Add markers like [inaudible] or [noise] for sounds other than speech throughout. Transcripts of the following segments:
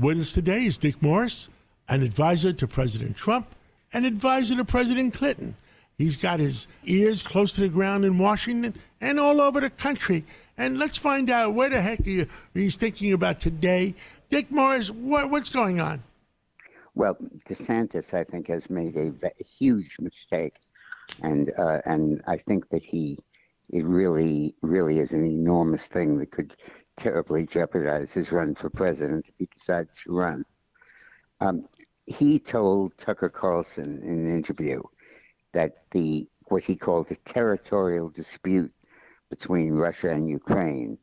With us today is Dick Morris, an advisor to President Trump, an advisor to President Clinton. He's got his ears close to the ground in Washington and all over the country. And let's find out where the heck he, he's thinking about today. Dick Morris, what, what's going on? Well, DeSantis, I think, has made a, a huge mistake, and uh, and I think that he it really really is an enormous thing that could terribly jeopardize his run for president if he decides to run. Um, he told Tucker Carlson in an interview that the what he called the territorial dispute between Russia and Ukraine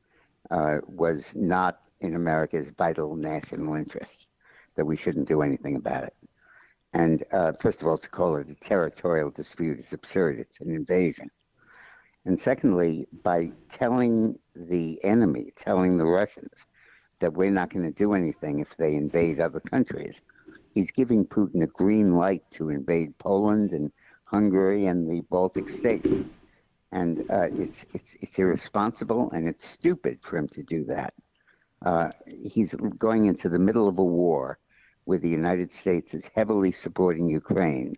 uh, was not in America's vital national interest, that we shouldn't do anything about it. And uh, first of all, to call it a territorial dispute is absurd. It's an invasion. And secondly, by telling the enemy, telling the Russians that we're not going to do anything if they invade other countries, he's giving Putin a green light to invade Poland and Hungary and the Baltic states. And uh, it's, it's, it's irresponsible and it's stupid for him to do that. Uh, he's going into the middle of a war where the United States is heavily supporting Ukraine.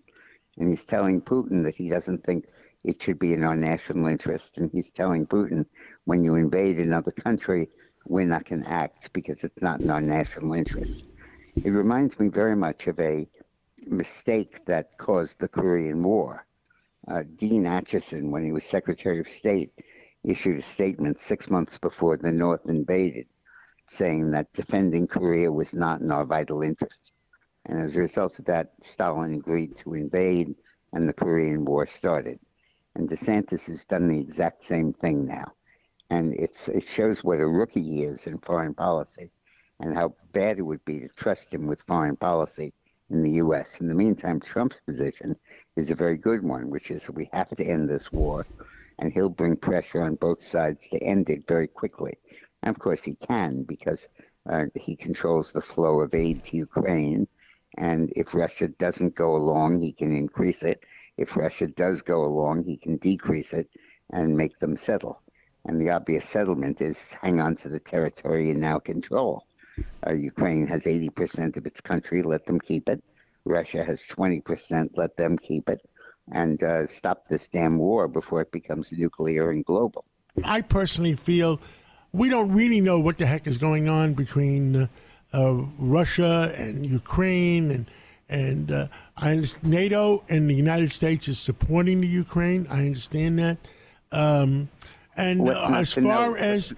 And he's telling Putin that he doesn't think it should be in our national interest. And he's telling Putin, when you invade another country, we're not going to act because it's not in our national interest. It reminds me very much of a mistake that caused the Korean War. Uh, Dean Acheson, when he was Secretary of State, issued a statement six months before the North invaded, saying that defending Korea was not in our vital interest. And as a result of that, Stalin agreed to invade, and the Korean War started. And DeSantis has done the exact same thing now. And it's, it shows what a rookie he is in foreign policy and how bad it would be to trust him with foreign policy in the U.S. In the meantime, Trump's position is a very good one, which is we have to end this war, and he'll bring pressure on both sides to end it very quickly. And of course, he can because uh, he controls the flow of aid to Ukraine. And if Russia doesn't go along, he can increase it. If Russia does go along, he can decrease it and make them settle. And the obvious settlement is hang on to the territory you now control. Uh, Ukraine has 80% of its country, let them keep it. Russia has 20%, let them keep it. And uh, stop this damn war before it becomes nuclear and global. I personally feel we don't really know what the heck is going on between uh, uh, Russia and Ukraine, and and uh, I understand NATO and the United States is supporting the Ukraine. I understand that, um, and as far know, as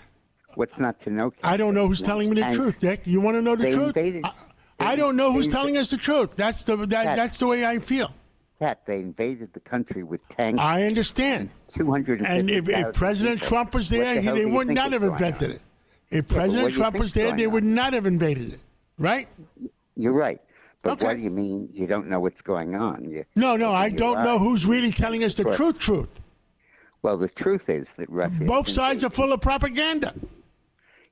what's not to know, I don't know who's telling me the truth, Dick. You want to know the they truth? Invaded, I, I, don't know who's telling us the truth. That's the that, that's the way I feel. Cat, they invaded the country with tanks. I understand. Two hundred. And if, if President people. Trump was there, the he, they would not have invented on? it. If Yeah, President Trump was there, they going would not have invaded it. Right? You're right. But Okay. what do you mean you don't know what's going on? You, No, no, I don't know who's really telling us the truth. Truth. Well, the truth is that Russia. Both sides are full of propaganda.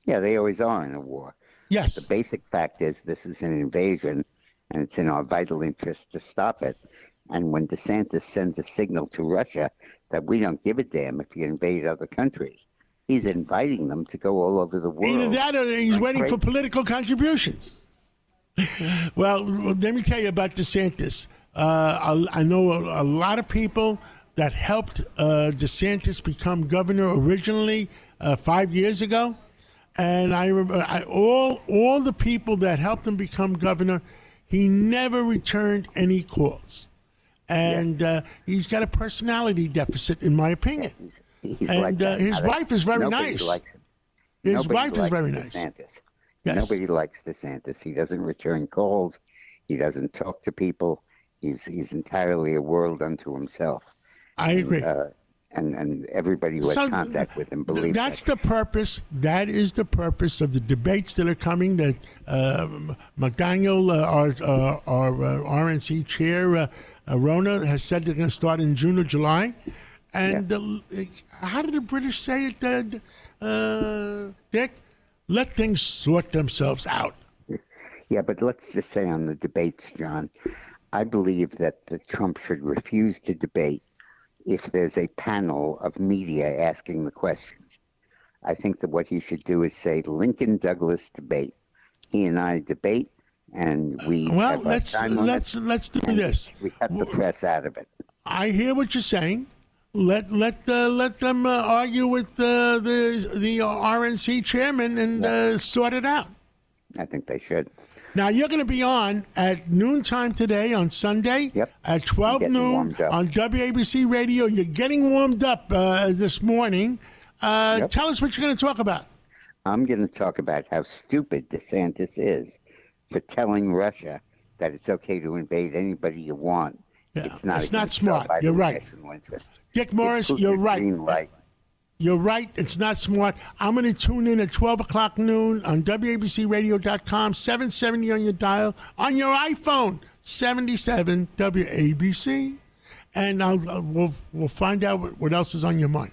Yeah, they always are in a war. Yes. The basic fact is this is an invasion, and it's in our vital interest to stop it. And when DeSantis sends a signal to Russia that we don't give a damn if you invade other countries, he's inviting them to go all over the world. Either that or he's waiting for political contributions. [laughs] well, let me tell you about DeSantis. Uh, I, I know a, a lot of people that helped uh, DeSantis become governor originally uh, five years ago, and I remember I, all all the people that helped him become governor. He never returned any calls, and uh, he's got a personality deficit, in my opinion. He's, he's And, like uh, his wife is very nobody nice. Likes him. His Nobody wife is very nice. DeSantis. Yes. Nobody likes DeSantis. He doesn't return calls. He doesn't talk to people. He's he's entirely a world unto himself. I agree. Uh, and and everybody who has So, contact with him believes that's that. the purpose. That is the purpose of the debates that are coming. That uh, McDaniel, uh, our, uh, our uh, RNC chair, uh, uh, Ronna, has said they're going to start in June or July. And uh, how did the British say it, uh, uh, Dick? Let things sort themselves out. Yeah, but let's just say on the debates, John, I believe that the Trump should refuse to debate if there's a panel of media asking the questions. I think that what he should do is say Lincoln Douglas debate, he and I debate, and we. Well, let's let's let's do this. We cut the press out of it. I hear what you're saying. Let let uh, let them uh, argue with uh, the the RNC chairman and uh, sort it out. I think they should. Now you're going to be on at noontime today on Sunday. Yep. At 12 noon on WABC Radio. You're getting warmed up uh, this morning. Uh, Yep. Tell us what you're going to talk about. I'm going to talk about how stupid DeSantis is for telling Russia that it's okay to invade anybody you want. Yeah, it's not, it's not smart. You're right. Dick Morris, you're right. light. You're right. It's not smart. I'm going to tune in at 12 o'clock noon on WABCRadio.com, 770 on your dial, on your iPhone, 77 WABC. And I'll, uh, we'll, we'll find out what, what else is on your mind.